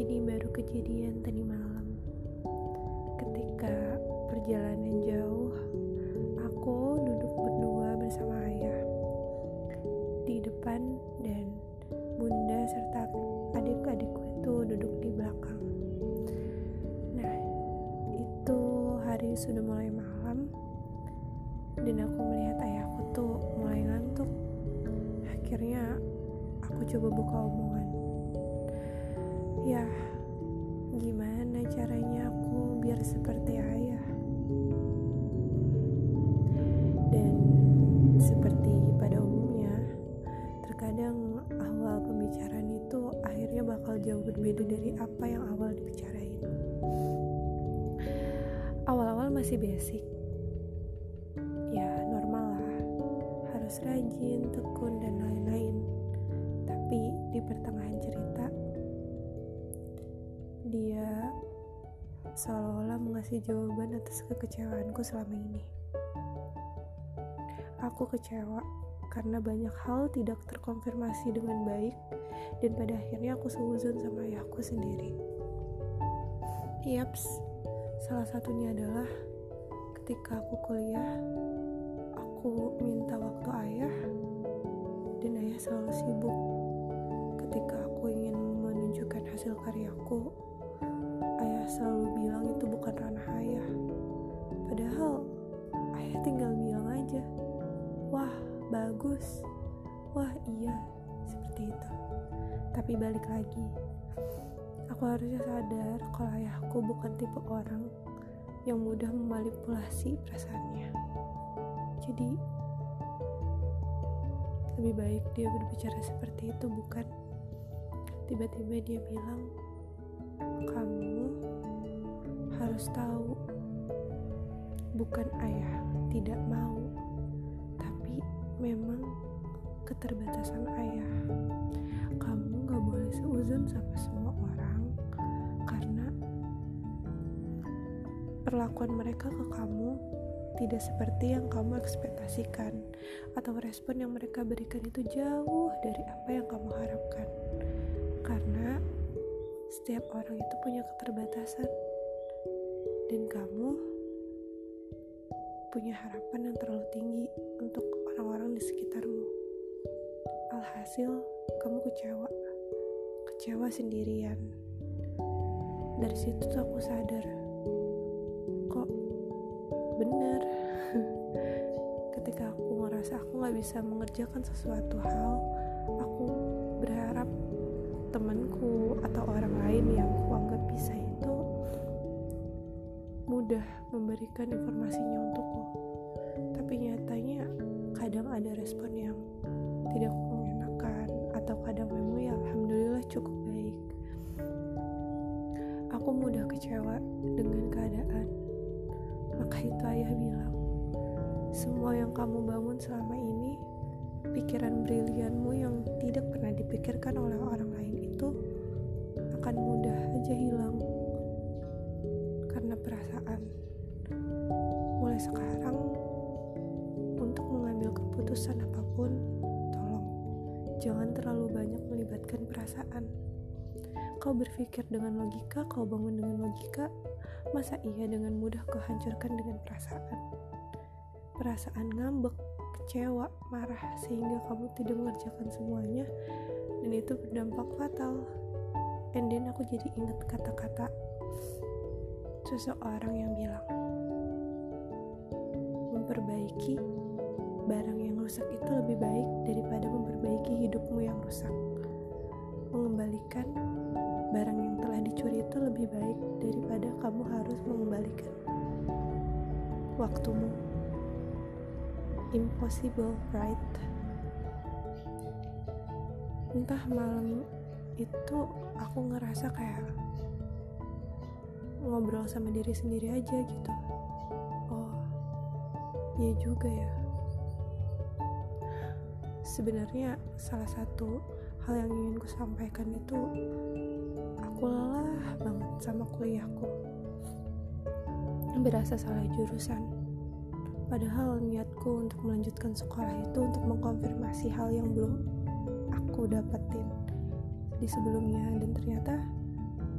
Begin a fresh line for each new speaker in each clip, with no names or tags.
jadi baru kejadian tadi malam. Ketika perjalanan jauh aku duduk berdua bersama ayah. Di depan dan bunda serta adik-adikku itu duduk di belakang. Nah itu hari sudah mulai malam dan aku melihat ayahku tuh mulai ngantuk. Akhirnya aku coba buka omongan ya gimana caranya aku biar seperti ayah? Dan seperti pada umumnya terkadang awal pembicaraan itu akhirnya bakal jauh berbeda dari apa yang awal dibicarain. Awal-awal masih basic. Ya normal lah. Harus rajin tekun dan lain-lain. Tapi di pertengahan cerita dia seolah-olah mengasih jawaban atas kekecewaanku selama ini. Aku kecewa karena banyak hal tidak terkonfirmasi dengan baik dan pada akhirnya aku seuzon sama ayahku sendiri. Yaps salah satunya adalah ketika aku kuliah aku minta waktu ayah dan ayah selalu sibuk ketika aku ingin menunjukkan hasil karyaku ayah selalu bilang itu bukan ranah ayah. Padahal ayah tinggal bilang aja wah bagus. Wah iya seperti itu. Tapi balik lagi aku harusnya sadar kalau ayahku bukan tipe orang yang mudah memanipulasi perasaannya. Jadi lebih baik dia berbicara seperti itu bukan tiba-tiba dia bilang kamu harus tahu bukan ayah tidak mau tapi memang keterbatasan ayah. Kamu gak boleh seuzon sama semua orang karena perlakuan mereka ke kamu tidak seperti yang kamu ekspektasikan atau respon yang mereka berikan itu jauh dari apa yang kamu harapkan. Karena setiap orang itu punya keterbatasan. Dan kamu punya harapan yang terlalu tinggi untuk orang-orang di sekitarmu. Alhasil kamu kecewa. Kecewa sendirian. Dari situ tuh aku sadar kok bener ketika aku ngerasa aku nggak bisa mengerjakan sesuatu hal memberikan informasinya untukku. Tapi nyatanya kadang ada respon yang tidak mengenakan atau kadang memang ya alhamdulillah cukup baik. Aku mudah kecewa dengan keadaan. Maka itu ayah bilang semua yang kamu bangun selama ini pikiran brilianmu yang tidak pernah dipikirkan oleh orang lain itu akan mudah aja hilang karena perasaan mulai sekarang untuk mengambil keputusan apa pun tolong jangan terlalu banyak melibatkan perasaan kau berpikir dengan logika kau bangun dengan logika masa iya dengan mudah kau hancurkan dengan perasaan perasaan ngambek kecewa, marah sehingga kamu tidak mengerjakan semuanya dan itu berdampak fatal. And then aku jadi ingat kata-kata seseorang yang bilang memperbaiki barang yang rusak itu lebih baik daripada memperbaiki hidupmu yang rusak. Mengembalikan barang yang telah dicuri itu lebih baik daripada kamu harus mengembalikan waktumu impossible, right? Entah malam itu aku ngerasa kayak ngobrol sama diri sendiri aja gitu. Iya juga ya. Sebenarnya salah satu hal yang ingin ku sampaikan itu aku lelah banget sama kuliahku. Berasa salah jurusan Padahal niatku untuk melanjutkan sekolah itu untuk mengkonfirmasi hal yang belum aku dapetin. di sebelumnya dan ternyata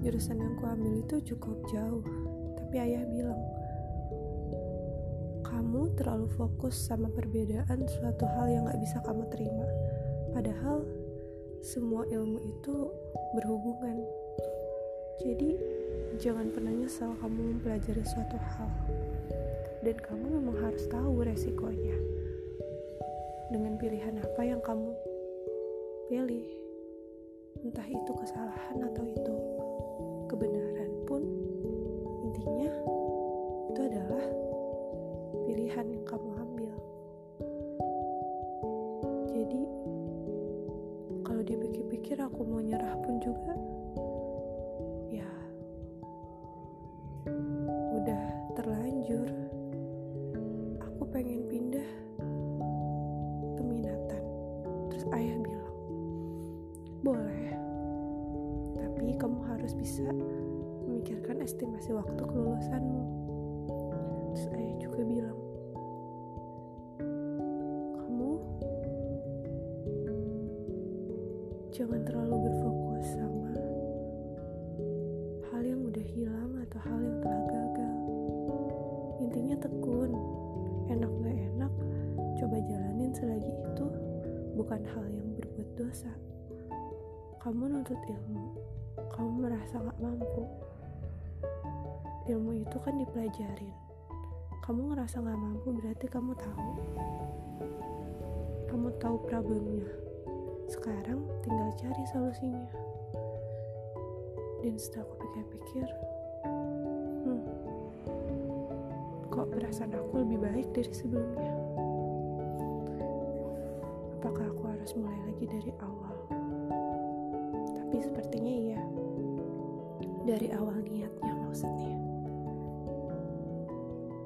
jurusan yang kuambil itu cukup jauh tapi ayah bilang kamu terlalu fokus sama perbedaan suatu hal yang gak bisa kamu terima. Padahal semua ilmu itu berhubungan. Jadi jangan pernah nyesal kamu mempelajari suatu hal. Dan kamu memang harus tahu resikonya. Dengan pilihan apa yang kamu pilih. Entah itu kesalahan atau itu kebenaran pilihan yang kamu ambil. Jadi kalau dipikir-pikir aku mau nyerah pun juga ya udah terlanjur. Aku pengen pindah peminatan. Terus ayah bilang boleh tapi kamu harus bisa memikirkan estimasi waktu kelulusanmu jangan terlalu berfokus sama hal yang udah hilang atau hal yang telah gagal. Intinya tekun enak gak enak coba jalanin selagi itu bukan hal yang berbuat dosa. Kamu nuntut ilmu kamu merasa gak mampu. Ilmu itu kan dipelajarin. Kamu ngerasa gak mampu berarti kamu tahu. Kamu tahu problemnya sekarang tinggal cari solusinya. Dan setelah aku pikir-pikir hmm, kok perasaan aku lebih baik dari sebelumnya? Apakah aku harus mulai lagi dari awal? Tapi sepertinya iya. Dari awal niatnya maksudnya.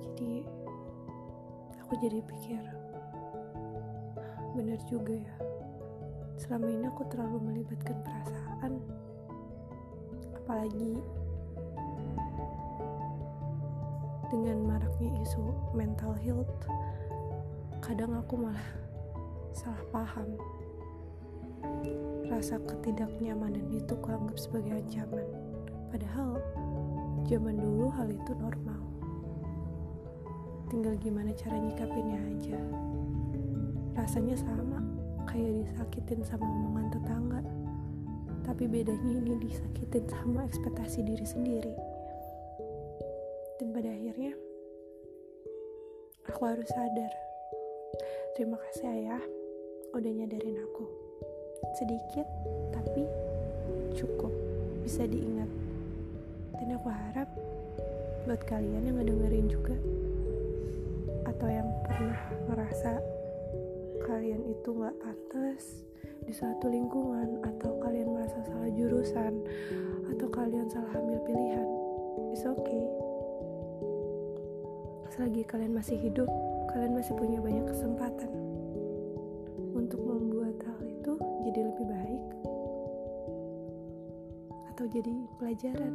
Jadi aku jadi pikir benar juga ya selama ini aku terlalu melibatkan perasaan. Apalagi dengan maraknya isu mental health kadang aku malah salah paham. Rasa ketidaknyamanan itu kuanggap sebagai ancaman. Padahal zaman dulu hal itu normal. Tinggal gimana cara nyikapinnya aja. Rasanya sama kayak disakitin sama omongan tetangga. Tapi bedanya ini disakitin sama ekspektasi diri sendiri. Dan pada akhirnya aku harus sadar. Terima kasih ayah udah nyadarin aku. Sedikit tapi cukup. Bisa diingat. Dan aku harap buat kalian yang ngedengerin juga atau yang pernah kalian itu nggak pantas di suatu lingkungan atau kalian merasa salah jurusan atau kalian salah ambil pilihan it's okay. Selagi kalian masih hidup kalian masih punya banyak kesempatan untuk membuat hal itu jadi lebih baik atau jadi pelajaran